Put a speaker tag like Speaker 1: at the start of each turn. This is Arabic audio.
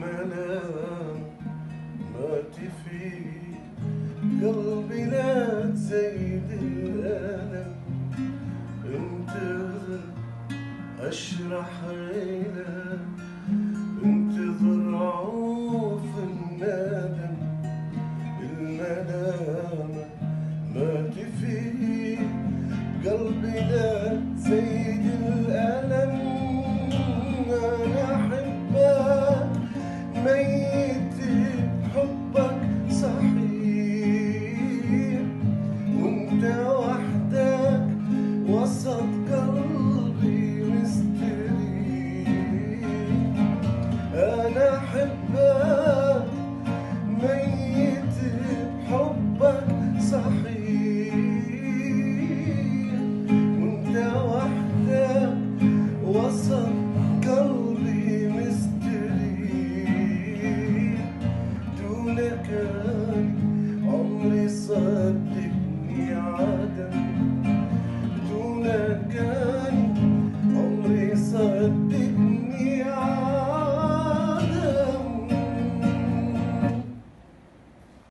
Speaker 1: المنام مات في قلبي لا تزيد الألم انتظر أشرح لك انتظر عوف الندم. المنام مات في قلبي لا تزيد الألم قبلك عمري صدقني عدم دونك